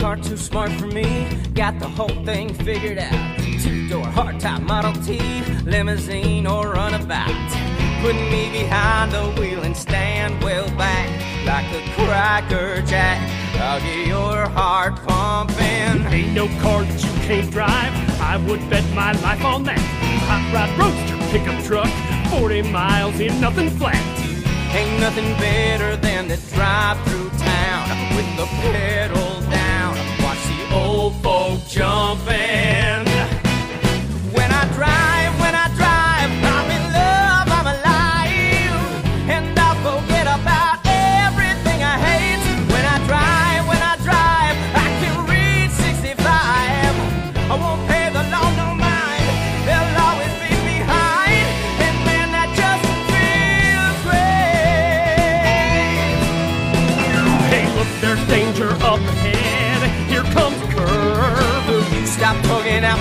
car too smart for me. Got the whole thing figured out. Two door hardtop Model T, limousine or runabout. Putting me behind the wheel and stand well back like a cracker jack. I'll get your heart pumping. Ain't no car that you can't drive. I would bet my life on that. Hot rod roadster pickup truck, 40 miles in nothing flat. Ain't nothing better than the drive through town with the pedal down folk jumping.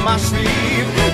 my sleeve.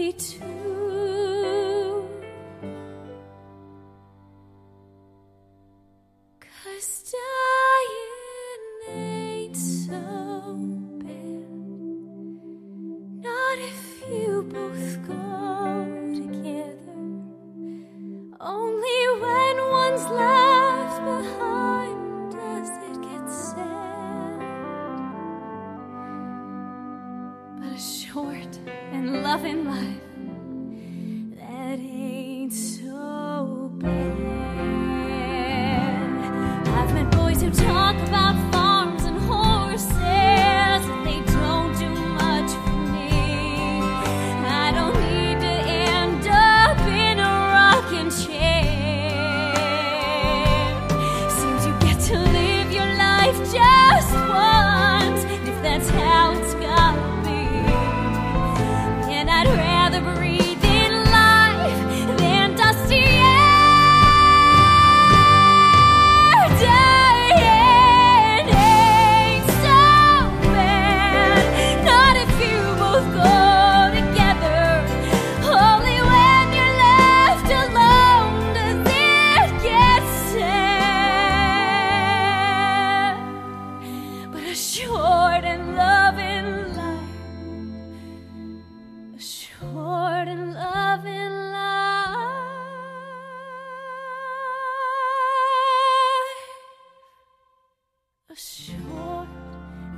be too.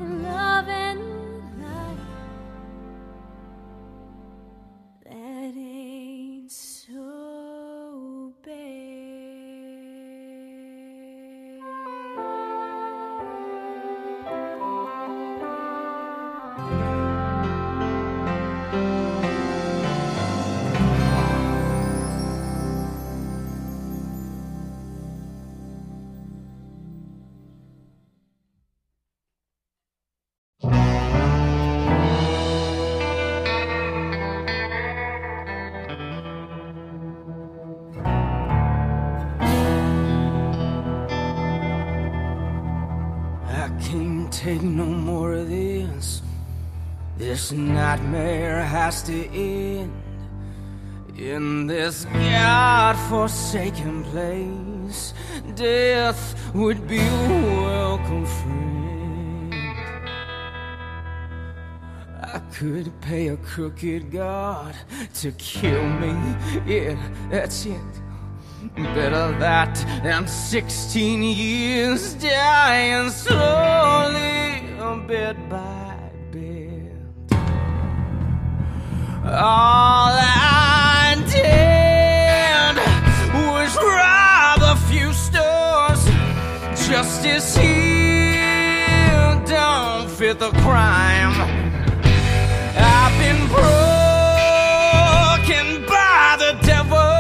and love. This nightmare has to end. In this God-forsaken place, death would be a welcome friend. I could pay a crooked God to kill me. Yeah, that's it. Better that than 16 years dying slowly, bed by All I did was rob a few stores. Justice here don't fit the crime. I've been broken by the devil.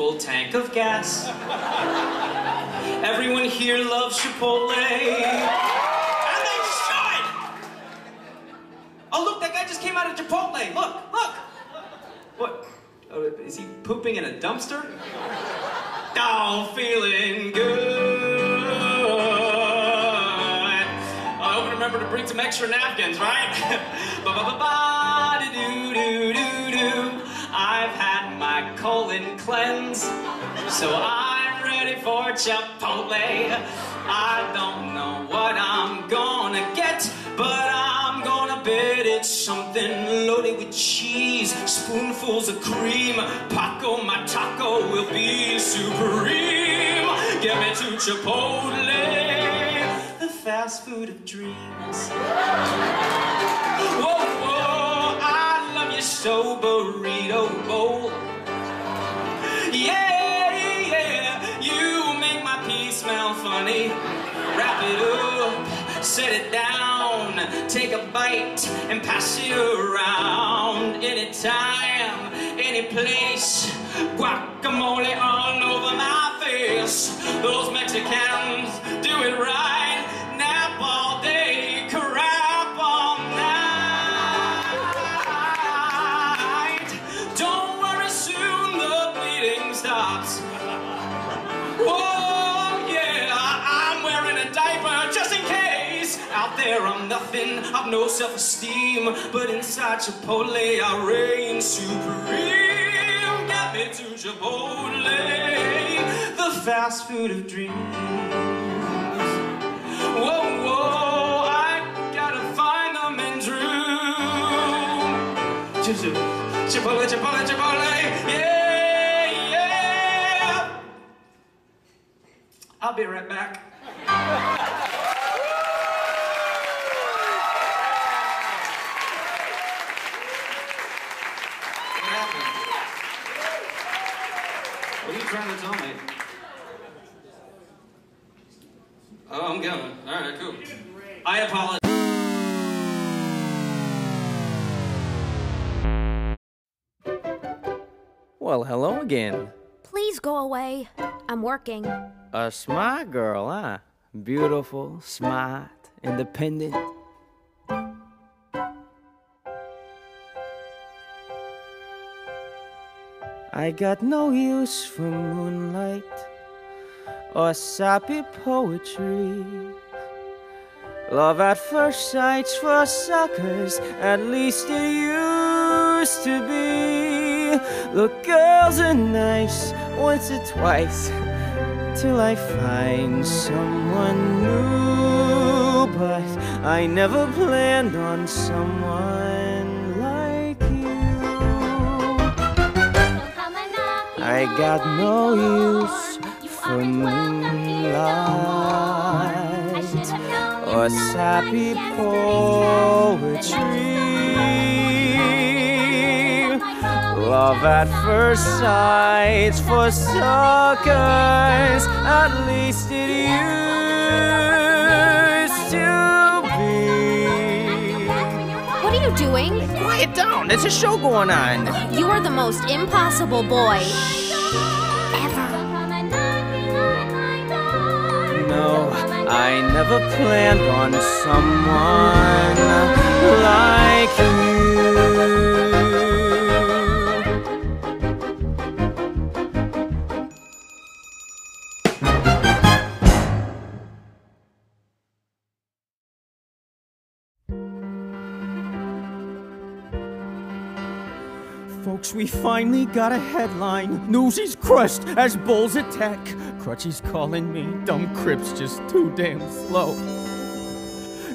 Full tank of gas. Everyone here loves Chipotle. And they should! Oh, look, that guy just came out of Chipotle. Look, look. What? Oh, is he pooping in a dumpster? Oh, feeling good. I hope you remember to bring some extra napkins, right? ba ba ba ba. I've had my colon cleanse, so I'm ready for Chipotle. I don't know what I'm gonna get, but I'm gonna bet it's something loaded with cheese, spoonfuls of cream. Paco, my taco will be supreme. Get me to Chipotle, the fast food of dreams. So, burrito bowl. Yeah, yeah, you make my pee smell funny. Wrap it up, set it down, take a bite and pass it around. Anytime, any place, guacamole all over my face. Those Mexicans do it right. I've no self esteem. But inside Chipotle, I reign supreme. Get me to Chipotle, the fast food of dreams. Whoa, whoa, I gotta find the men's room. Chipotle, Chipotle, Chipotle, yeah, yeah. I'll be right back. What are you trying to tell me? Oh, I'm going. All right, cool. I apologize. Well, hello again. Please go away. I'm working. A smart girl, huh? Beautiful, smart, independent. I got no use for moonlight or sappy poetry. Love at first sight's for suckers, at least it used to be. Look, girls are nice once or twice till I find someone new. But I never planned on someone I got no use for moonlight or sappy poetry. Love at first sight's for suckers, at least it used to be. What are you doing? Quiet down, there's a show going on. You are the most impossible boy No, I never planned on someone like you. We finally got a headline. Newsies crushed as bulls attack. Crutchy's calling me. Dumb Crips just too damn slow.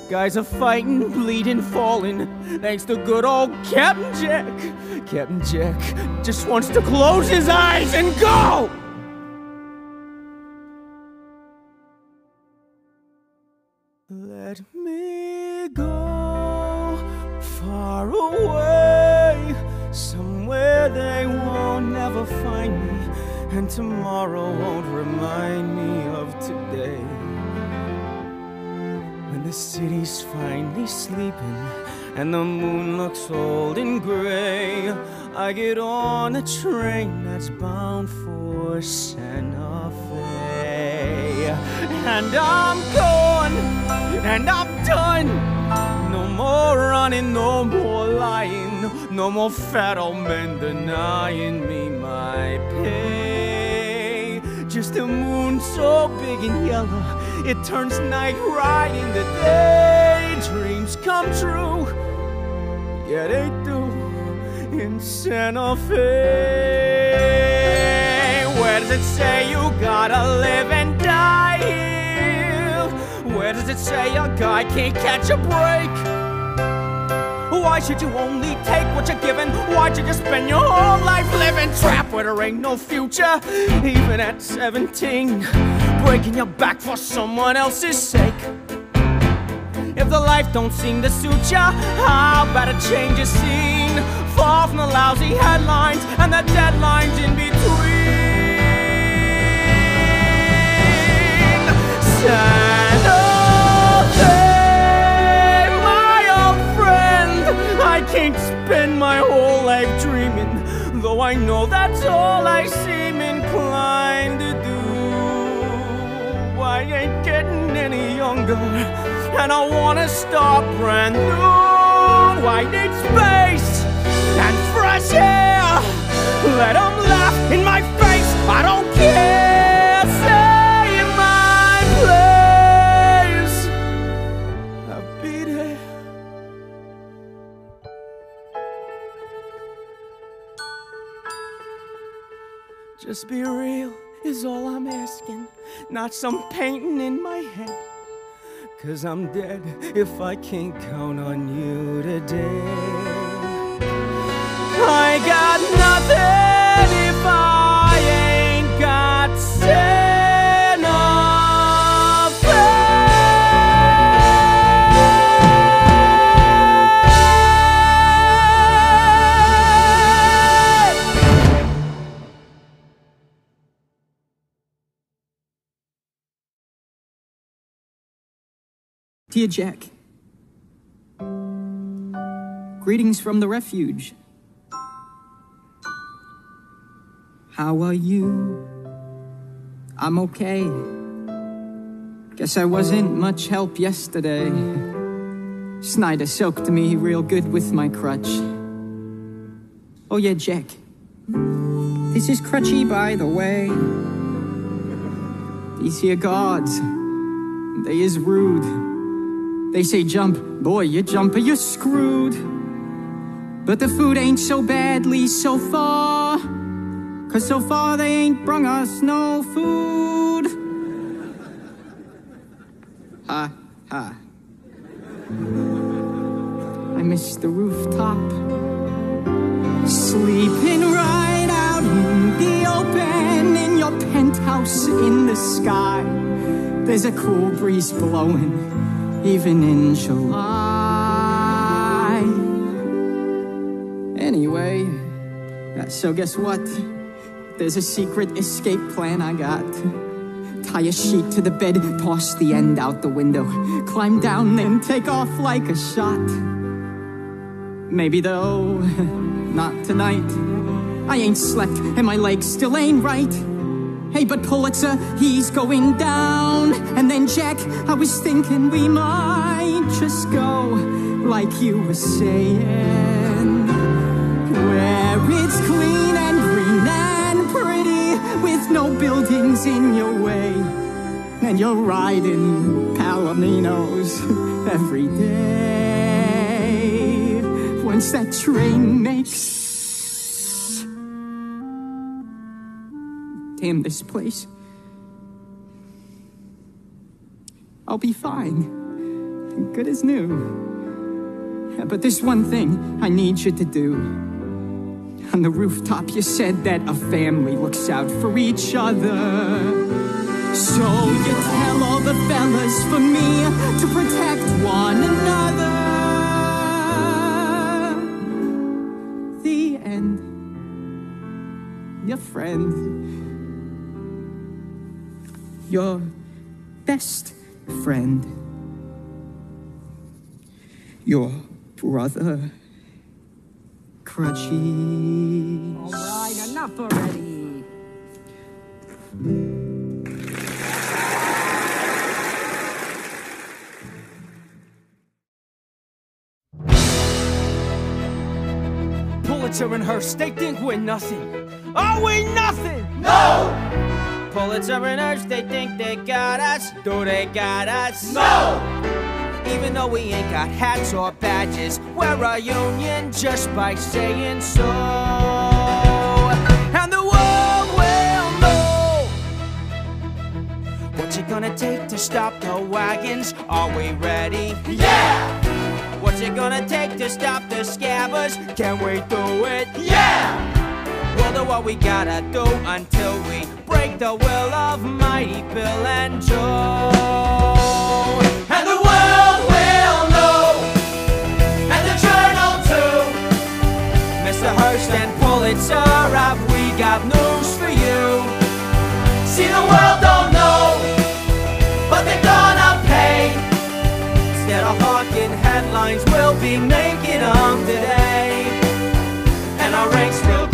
Guys are fighting, bleeding, falling. Thanks to good old Captain Jack. Captain Jack just wants to close his eyes and go! Let me go far away, they won't find me, and tomorrow won't remind me of today. When the city's finally sleeping and the moon looks old and gray, I get on a train that's bound for Santa Fe. And I'm gone, and I'm done. No more running, no more lying, no more fat old men denying me a moon so big and yellow, it turns night right into day. Dreams come true, yeah they do in Santa Fe. Where does it say you gotta live and die here? Where does it say a guy can't catch a break? Why should you only take what you're given? Why'd you just spend your whole life living trapped where there ain't no future? Even at 17, breaking your back for someone else's sake. If the life don't seem to suit ya, how about a change of scene? Far from the lousy headlines and the deadlines in between. Santa I know that's all I seem inclined to do. I ain't getting any younger, and I wanna start brand new. I need space and fresh air. Let 'em laugh in my face. I don't care. Just be real is all I'm asking, not some painting in my head. Cause I'm dead if I can't count on you today. I got nothing Dear Jack, greetings from the refuge. How are you? I'm okay. Guess I wasn't much help yesterday. Snyder soaked me real good with my crutch. Oh, yeah, Jack. This is Crutchy, by the way. These here guards, they is rude. They say jump, boy, you jump or you're screwed. But the food ain't so badly so far. Cause so far they ain't brung us no food. Ha, ha. I miss the rooftop. Sleeping right out in the open in your penthouse in the sky. There's a cool breeze blowing, even in July. Anyway, so guess what? There's a secret escape plan I got. Tie a sheet to the bed, toss the end out the window, climb down, then take off like a shot. Maybe though, not tonight. I ain't slept and my legs still ain't right. Hey, but Pulitzer, he's going down. And then Jack, I was thinking we might just go like you were saying. Where it's clean and green and pretty with no buildings in your way. And you're riding Palominos every day. Once that train makes. Damn this place. I'll be fine. Good as new. But there's one thing I need you to do. On the rooftop, you said that a family looks out for each other. So you tell all the fellas for me to protect one another. The end. Your friend. Your best friend. Your brother. Crutchy. All right, enough already. Pulitzer and Hearst, they think we're nothing. Are we nothing? No! Pulitzer and Hearst, they think they got us. Do they got us? No! Even though we ain't got hats or badges, we're a union just by saying so. And the world will know what's it gonna take to stop the wagons. Are we ready? Yeah! What's it gonna take to stop the scabbers? Can we do it? Yeah! What we gotta do until we break the will of mighty Bill and Joe. And the world will know, and the journal too. Mr. Hearst and Pulitzer, have we got news for you? See, the world don't know, but they're gonna pay. Instead of hawking headlines, we'll be making them today. And our ranks will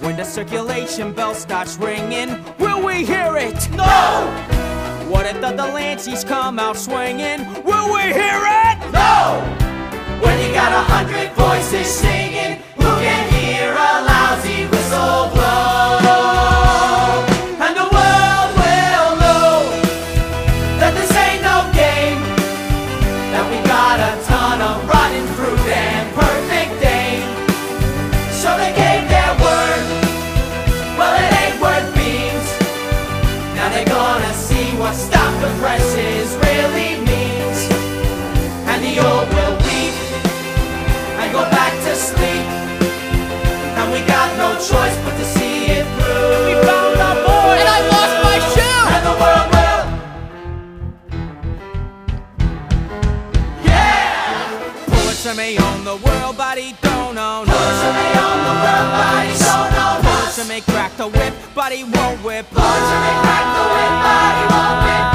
When the circulation bell starts ringing, will we hear it? No! What if the Delanceys come out swinging? Will we hear it? No! When you got a hundred voices singing, They crack the whip, but he won't whip. Punch crack the whip, but he won't whip.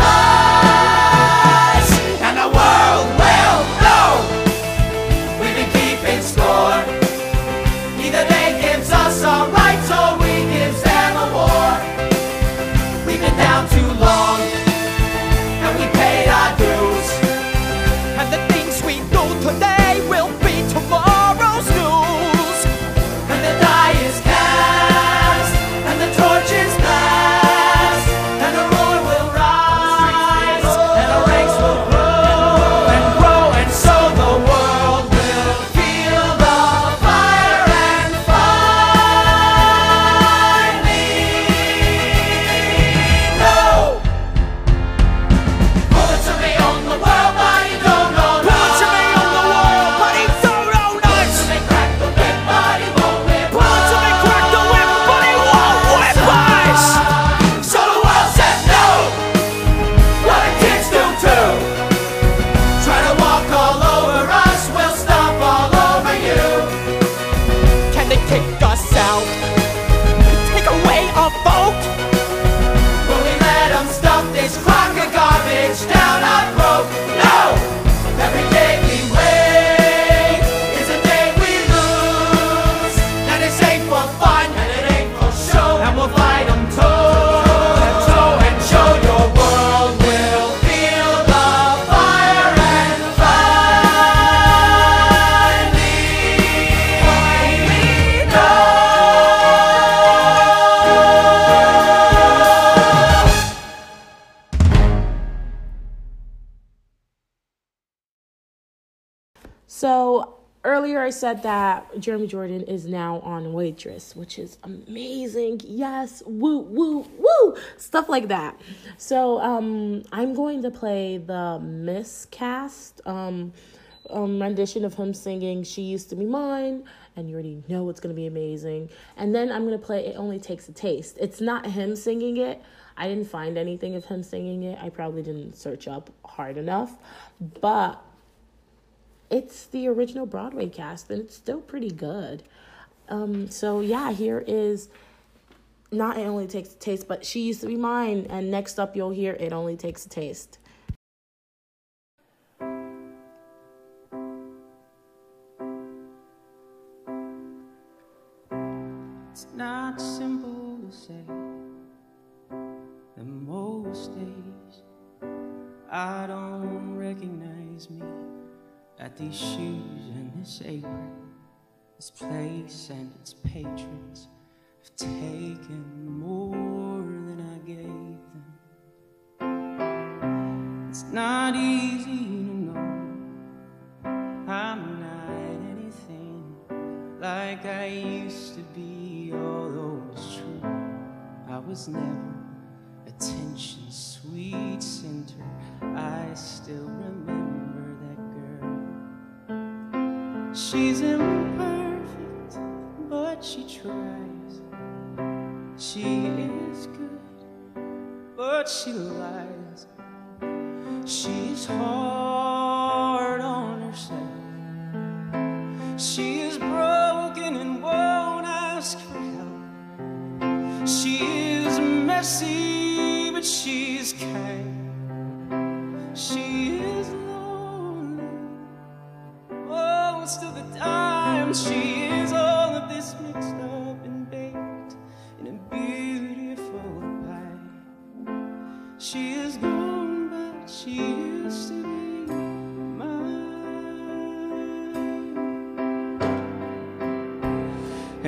Jeremy Jordan is now on Waitress, which is amazing. Yes, woo, woo, woo, stuff like that. So um, I'm going to play the miscast um, um, rendition of him singing "She Used to Be Mine," and you already know it's gonna be amazing. And then I'm gonna play "It Only Takes a Taste." It's not him singing it. I didn't find anything of him singing it. I probably didn't search up hard enough, but it's the original Broadway cast and it's still pretty good. Um, so yeah, here is not It Only Takes a Taste, but She Used to Be Mine. And next up, you'll hear It Only Takes a Taste.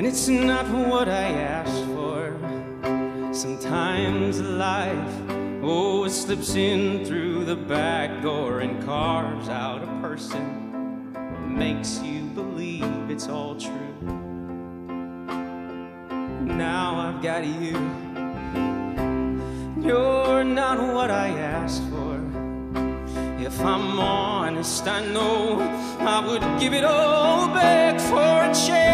And it's not what I asked for. Sometimes life, oh, it slips in through the back door and carves out a person. Makes you believe it's all true. Now I've got you. You're not what I asked for. If I'm honest, I know I would give it all back for a chance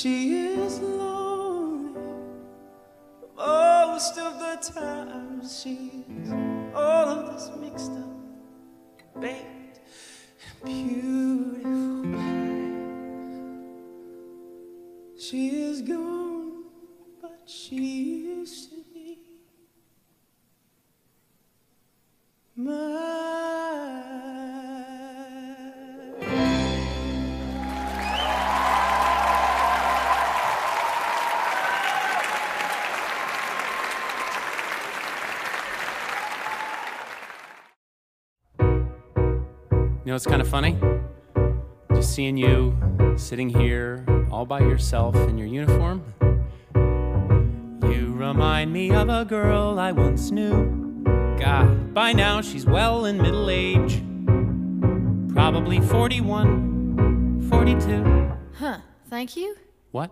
She is lonely most of the time. She's know, it's kind of funny. Just seeing you sitting here all by yourself in your uniform. You remind me of a girl I once knew. God, by now she's well in middle age. Probably 41, 42. Huh. Thank you. What?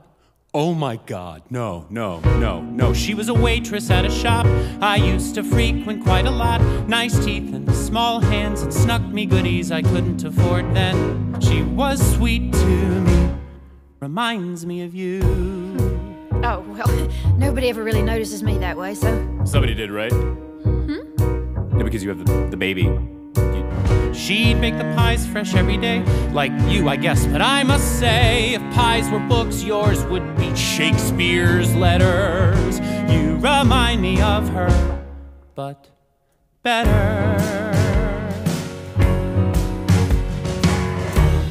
Oh my god, no, no, no, no. She was a waitress at a shop I used to frequent quite a lot. Nice teeth and small hands and snuck me goodies I couldn't afford then. She was sweet to me, reminds me of you. Oh, well, nobody ever really notices me that way, so. Somebody did, right? Hmm? Yeah, because you have the, the baby. She'd make the pies fresh every day, like you, I guess. But I must say, if pies were books, yours would be Shakespeare's letters. You remind me of her, but better.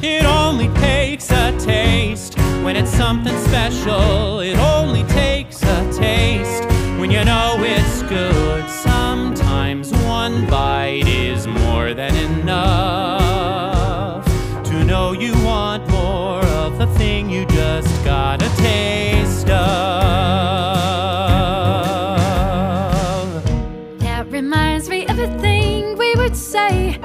It only takes a taste when it's something special. It only takes a taste when you know it's good. Sometimes one bite enough to know you want more of the thing you just got a taste of. That reminds me of a thing we would say.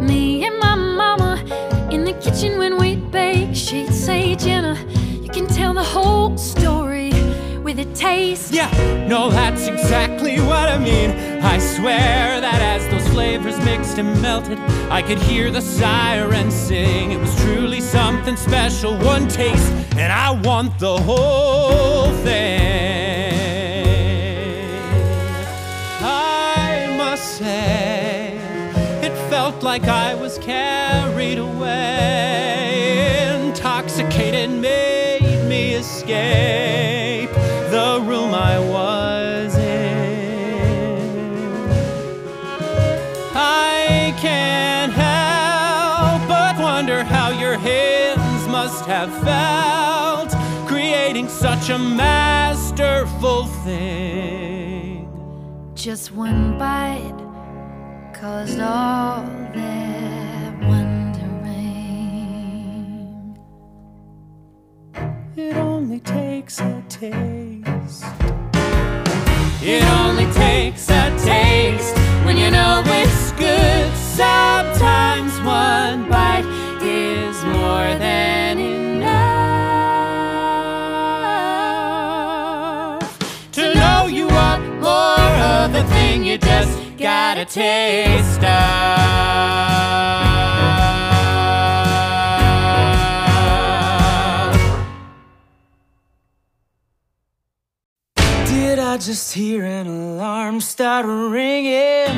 Me and my mama in the kitchen when we'd bake. She'd say, Jenna, you can tell the whole story with a taste. Yeah, no, that's exactly what I mean. I swear that as those flavors mixed and melted, I could hear the siren sing. It was truly something special, one taste, and I want the whole thing. I must say, it felt like I was carried away, intoxicated, made me escape have felt, creating such a masterful thing. Just one bite caused all that wondering. It only takes a taste. You just gotta taste of. Did I just hear an alarm start ringing?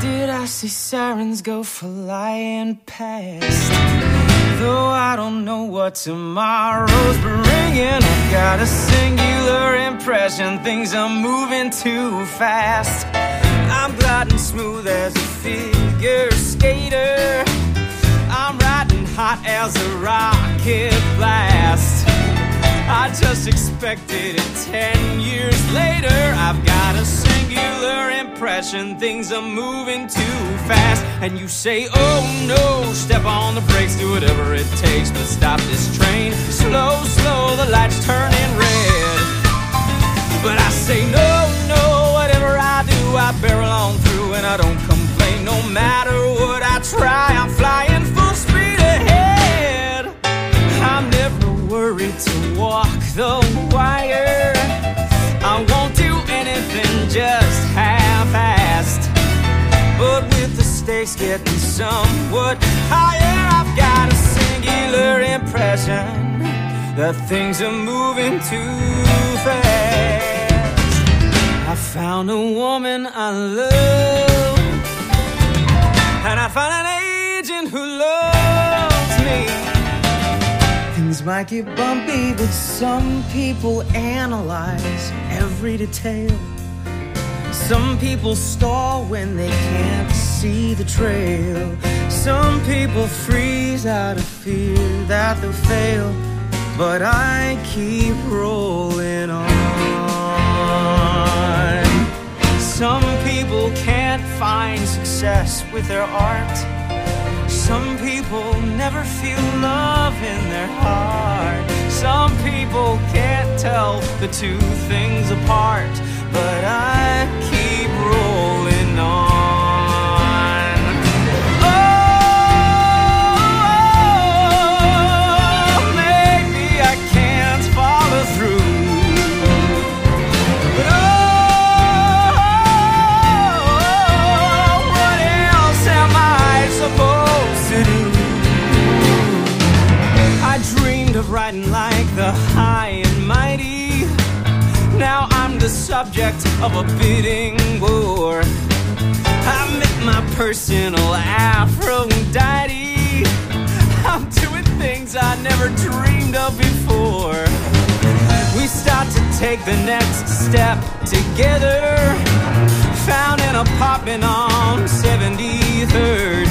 Did I see sirens go flying past? Though I don't know what tomorrow's bringing, I've got a singular impression things are moving too fast. I'm gliding smooth as a figure skater. I'm riding hot as a rocket blast. I just expected it ten years later. I've got a singular impression things are moving too fast. And you say, oh no, step on the brakes, do whatever it takes, but stop this train. Slow, slow, the lights turning red. But I say no, no, whatever I do, I barrel on through and I don't complain. No matter what I try, I'm flying full speed ahead. I'm never worried to walk the wire. Stakes getting somewhat higher, I've got a singular impression that things are moving too fast. I found a woman I love, and I found an agent who loves me. Things might get bumpy, but some people analyze every detail. Some people stall when they can't see the trail. Some people freeze out of fear that they'll fail. But I keep rolling on. Some people can't find success with their art. Some people never feel love in their heart. Some people can't tell the two things apart. But I keep rolling on. Riding like the high and mighty. Now I'm the subject of a bidding war. I met my personal Aphrodite. I'm doing things I never dreamed of before. We start to take the next step together. Found an apartment on 73rd.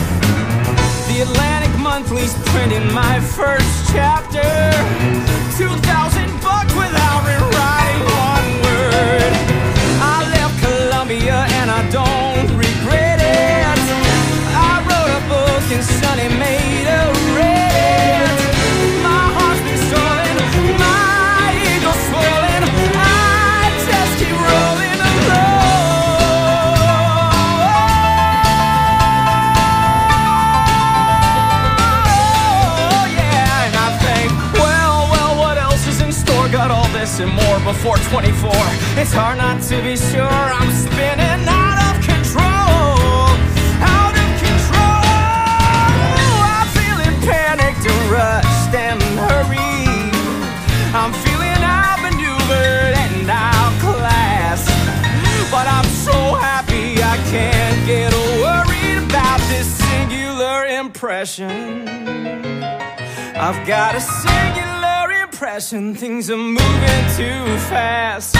The Atlantic Monthly's printing my first chapter. And more before 24. It's hard not to be sure I'm spinning out of control. Out of control. I'm feeling panicked, and rushed, and hurried. I'm feeling outmaneuvered and outclassed. But I'm so happy I can't get worried about this singular impression. I've got a singular things are moving too fast.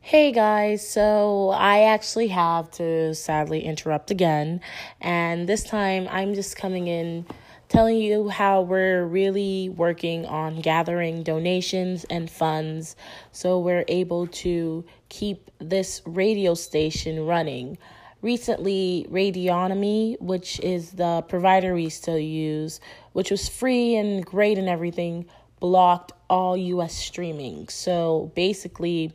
Hey guys, so I actually have to sadly interrupt again, and this time I'm just coming in telling you how we're really working on gathering donations and funds so we're able to keep this radio station running. Recently, Radionomy, which is the provider we still use, which was free and great and everything, blocked all US streaming. So basically,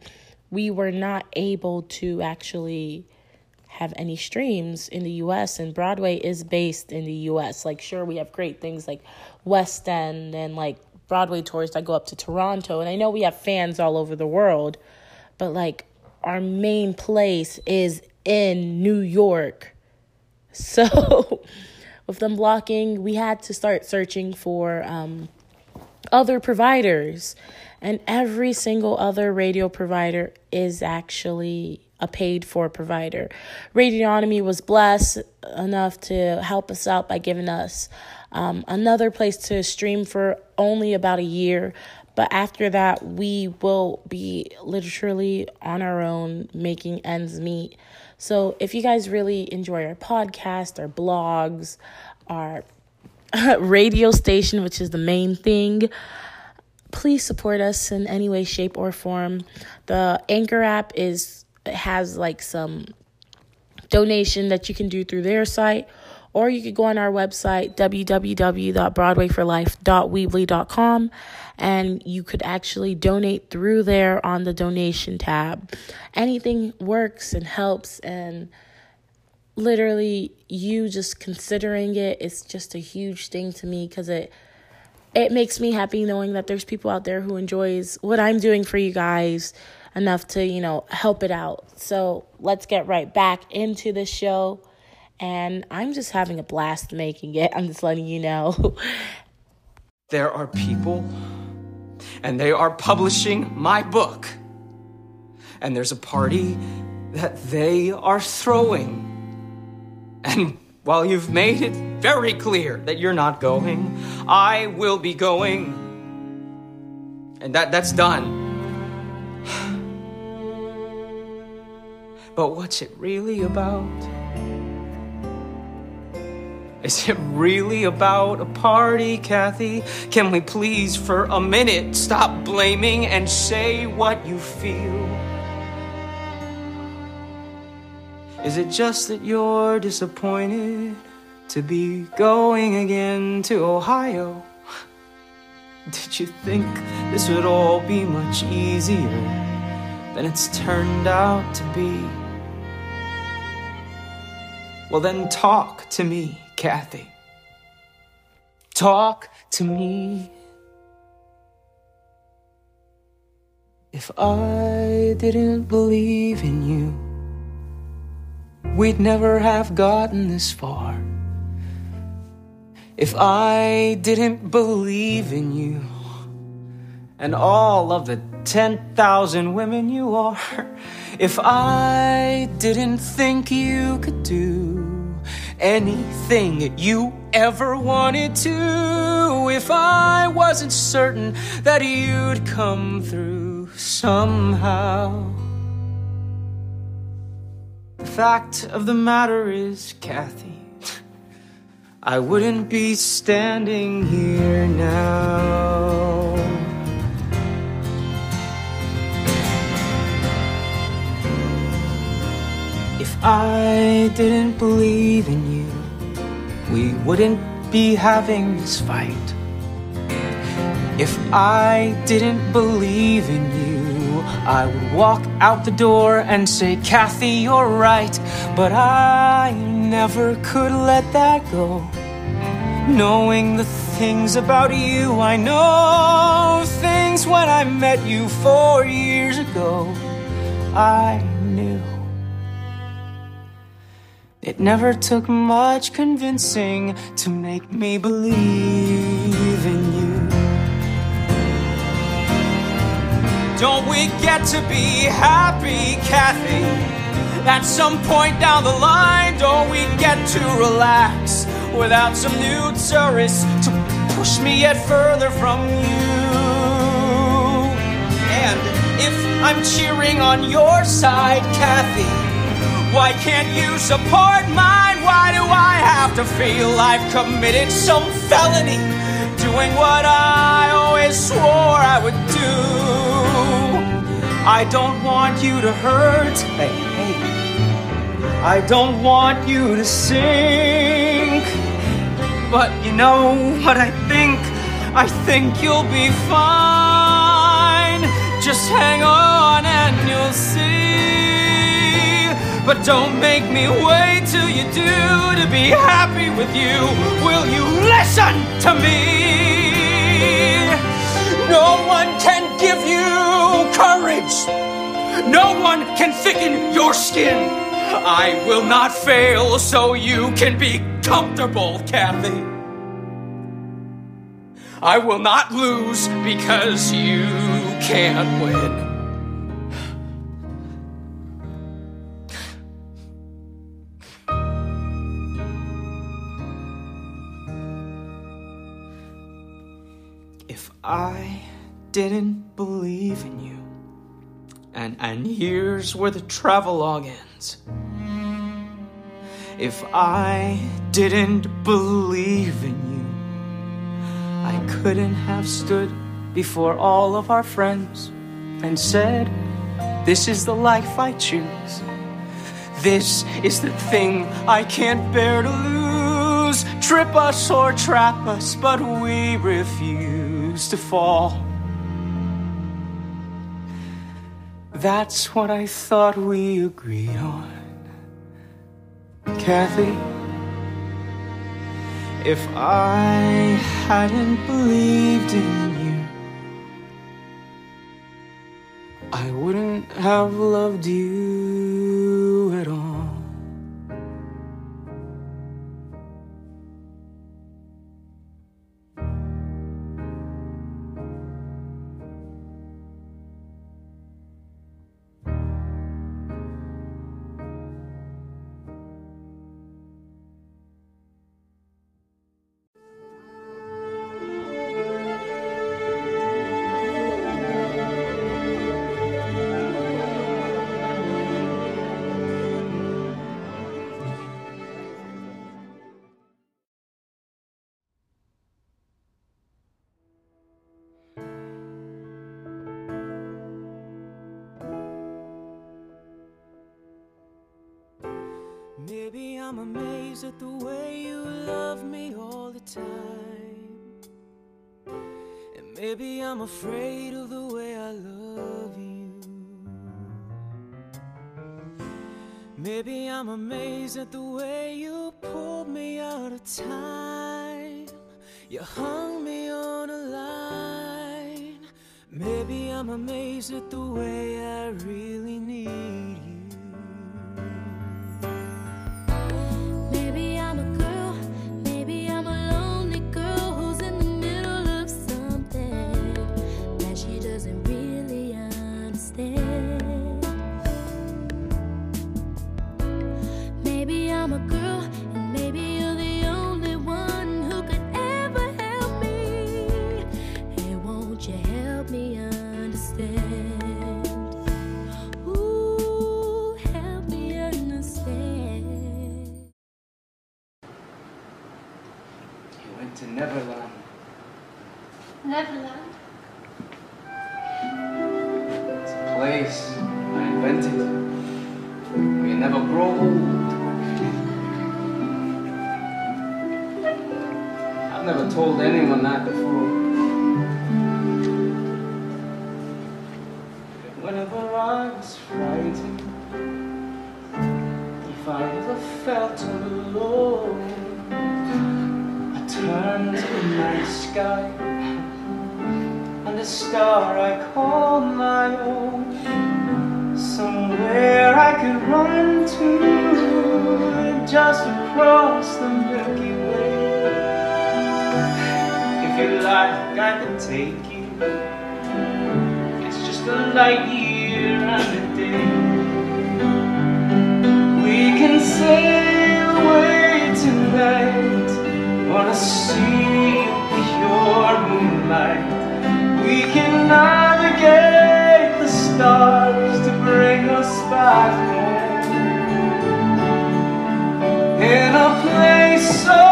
we were not able to actually have any streams in the US and Broadway is based in the US. Like sure we have great things like West End and like Broadway tours that go up to Toronto and I know we have fans all over the world, but like our main place is in New York. So with them blocking, we had to start searching for um other providers and every single other radio provider is actually a paid for provider. Radionomy was blessed enough to help us out by giving us um, another place to stream for only about a year. But after that, we will be literally on our own making ends meet. So if you guys really enjoy our podcast, our blogs, our radio station, which is the main thing, please support us in any way, shape, or form. The Anchor app is has like some donation that you can do through their site, Or you could go on our website, www.broadwayforlife.weebly.com, and you could actually donate through there on the donation tab. Anything works and helps, and literally, you just considering it, it is just a huge thing to me because it it makes me happy knowing that there's people out there who enjoys what I'm doing for you guys enough to, you know, help it out. So let's get right back into the show. And I'm just having a blast making it. I'm just letting you know. there are people, and they are publishing my book. And there's a party that they are throwing. And while you've made it very clear that you're not going, I will be going. And that, that's done. But what's it really about? Is it really about a party, Kathy? Can we please, for a minute, stop blaming and say what you feel? Is it just that you're disappointed to be going again to Ohio? Did you think this would all be much easier than it's turned out to be? Well, then talk to me, Kathy. Talk to me. If I didn't believe in you, we'd never have gotten this far. If I didn't believe in you and all of the 10,000 women you are, if I didn't think you could do anything you ever wanted to, if I wasn't certain that you'd come through somehow. The fact of the matter is, Kathy, I wouldn't be standing here now. I didn't believe in you, we wouldn't be having this fight. If I didn't believe in you, I would walk out the door and say, Kathy, you're right. But I never could let that go. Knowing the things about you I know, things when I met you four years ago, I It never took much convincing to make me believe in you. Don't we get to be happy, Kathy? At some point down the line, don't we get to relax without some new tourists to push me yet further from you? And if I'm cheering on your side, Kathy, why can't you support mine? Why do I have to feel I've committed some felony? Doing what I always swore I would do. I don't want you to hurt. Hey. I don't want you to sink. But you know what I think? I think you'll be fine. Just hang on and you'll see. But don't make me wait till you do to be happy with you. Will you listen to me? No one can give you courage. No one can thicken your skin. I will not fail so you can be comfortable, Kathy. I will not lose because you can't win. I didn't believe in you, and, and here's where the travelogue ends. If I didn't believe in you, I couldn't have stood before all of our friends and said, This is the life I choose. This is the thing I can't bear to lose. trip us or trap us, but we refuse to fall. That's what I thought we agreed on. Kathy, if I hadn't believed in you, I wouldn't have loved you I'm amazed at the way you love me all the time. And maybe I'm afraid of the way I love you. Maybe I'm amazed at the way you pulled me out of time. You hung me on a line. Maybe I'm amazed at the way I really need I've never told anyone that before. Whenever I was frightened, if I ever felt alone, I turned to the night sky and the star I call my own. Somewhere I could run to, just across the Milky Way. You like, I could take you. It's just a light year and a day. We can sail away tonight on a sea of pure moonlight. We can navigate the stars to bring us back home. In a place so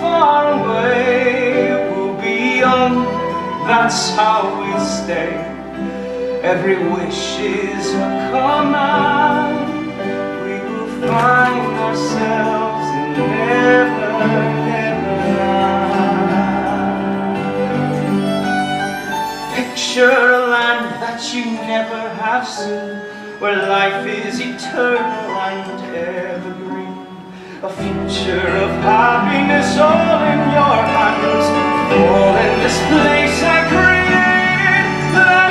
far away, that's how we stay. Every wish is a command. We will find ourselves in never, never land. Picture a land that you never have seen, where life is eternal and evergreen. A future of happiness all in your hands, all in this place I create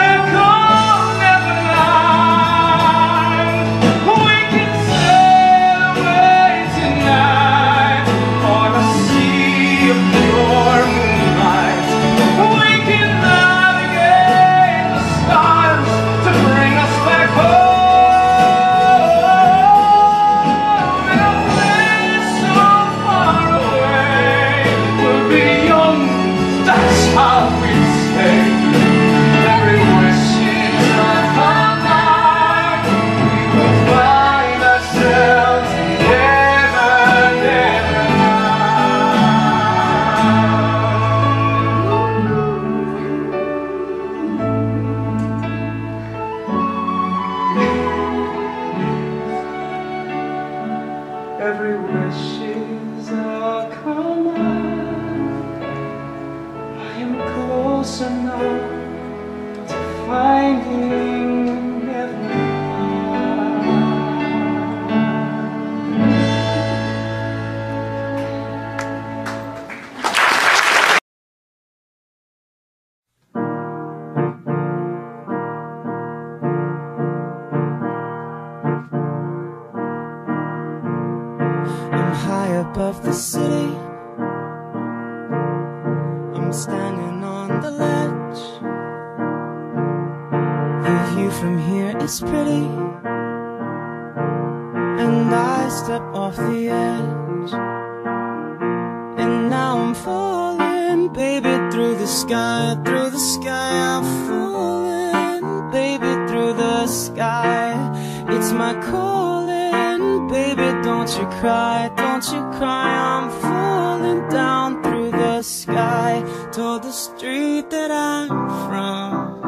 baby, don't you cry, don't you cry. I'm falling down through the sky to the street that I'm from.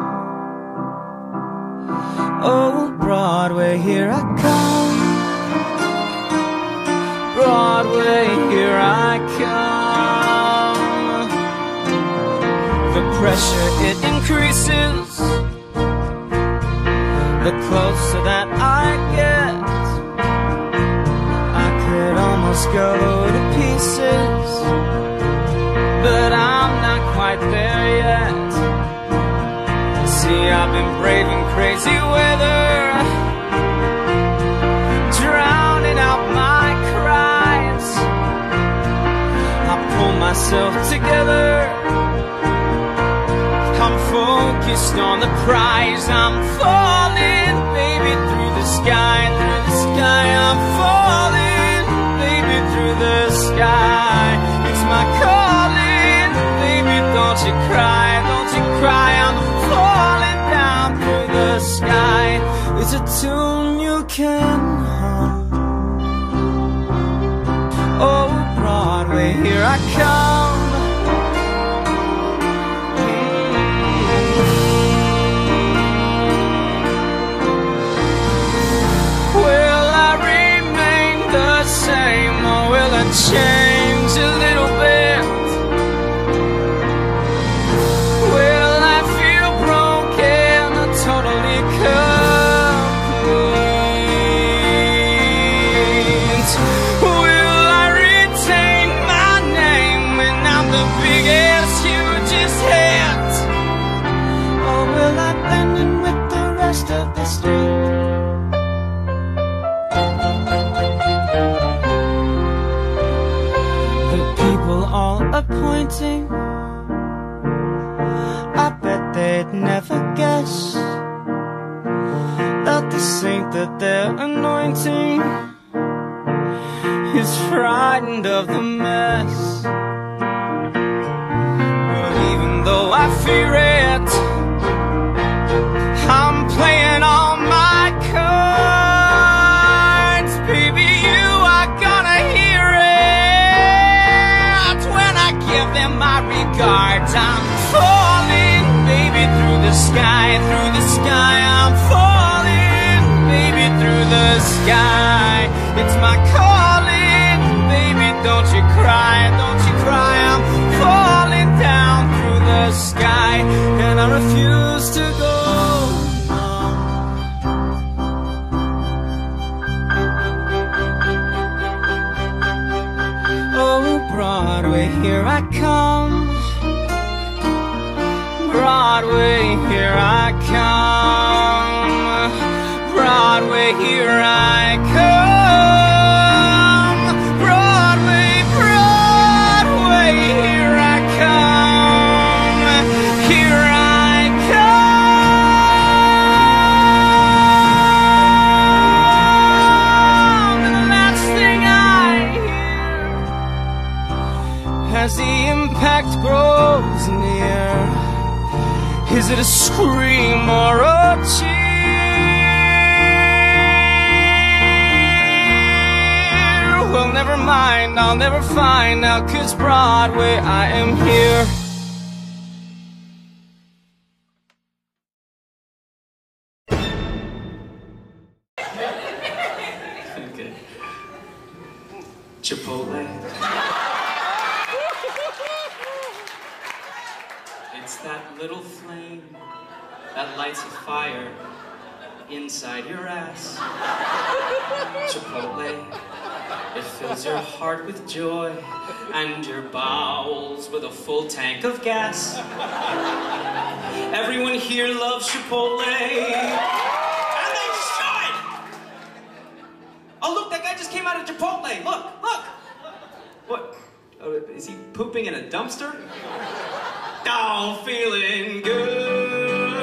Oh, Broadway, here I come. Broadway, here I come. The pressure, it increases. The closer that go to pieces. But I'm not quite there yet. See, I've been braving crazy weather, drowning out my cries. I pull myself together. I'm focused on the prize. I'm falling, baby, through the sky, through the sky. I'm falling, sky. It's my calling, baby. Don't you cry, don't you cry. I'm falling down through the sky. It's a tune you can hum. Oh, Broadway, here I come. Will I remain the same or will I change that they're anointing is frightened of the sky. It's my calling, baby, don't you cry, don't you cry. I'm falling down through the sky, and I refuse to A cheer? Well, never mind, I'll never find out, cause Broadway, I am here. And your bowels with a full tank of gas. Everyone here loves Chipotle. And they should! Oh, look, that guy just came out of Chipotle. Look, look. What? Oh, is he pooping in a dumpster? Oh, feeling good.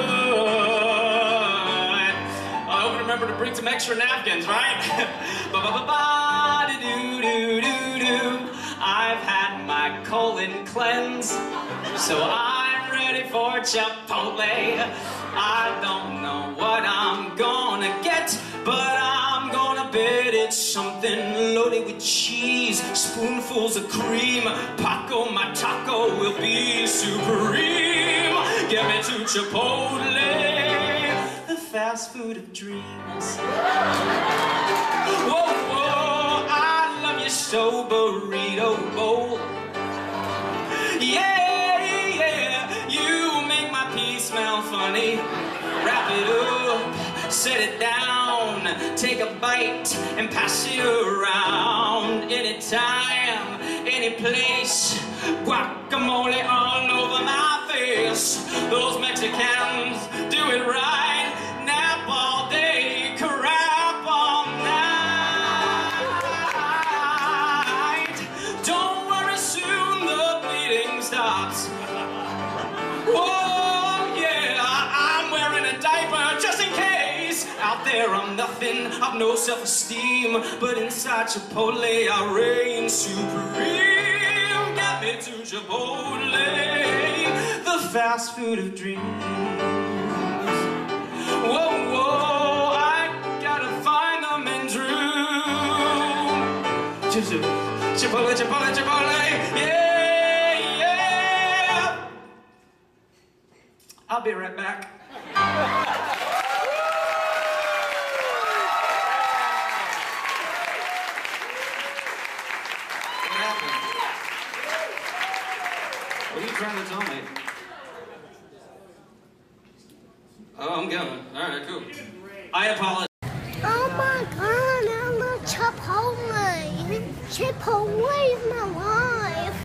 I hope you remember to bring some extra napkins, right? ba ba ba ba do do do do. I've had my colon cleanse, so I'm ready for Chipotle. I don't know what I'm gonna get, but I'm gonna bet it's something loaded with cheese, spoonfuls of cream. Paco, my taco will be supreme. Get me to Chipotle, the fast food of dreams. So, burrito bowl. Yeah, yeah, you make my pee smell funny. Wrap it up, set it down, take a bite and pass it around. Anytime, any place, guacamole all over my face. Those Mexicans do it right. No self-esteem, but inside Chipotle I reign supreme. Get me to Chipotle, the fast food of dreams. Whoa, whoa, I gotta find the men's room. Chipotle, Chipotle, Chipotle, yeah, yeah. I'll be right back. Oh, I'm going. All right, cool. I apologize. Oh my god, I love Chipotle. Chipotle is my life.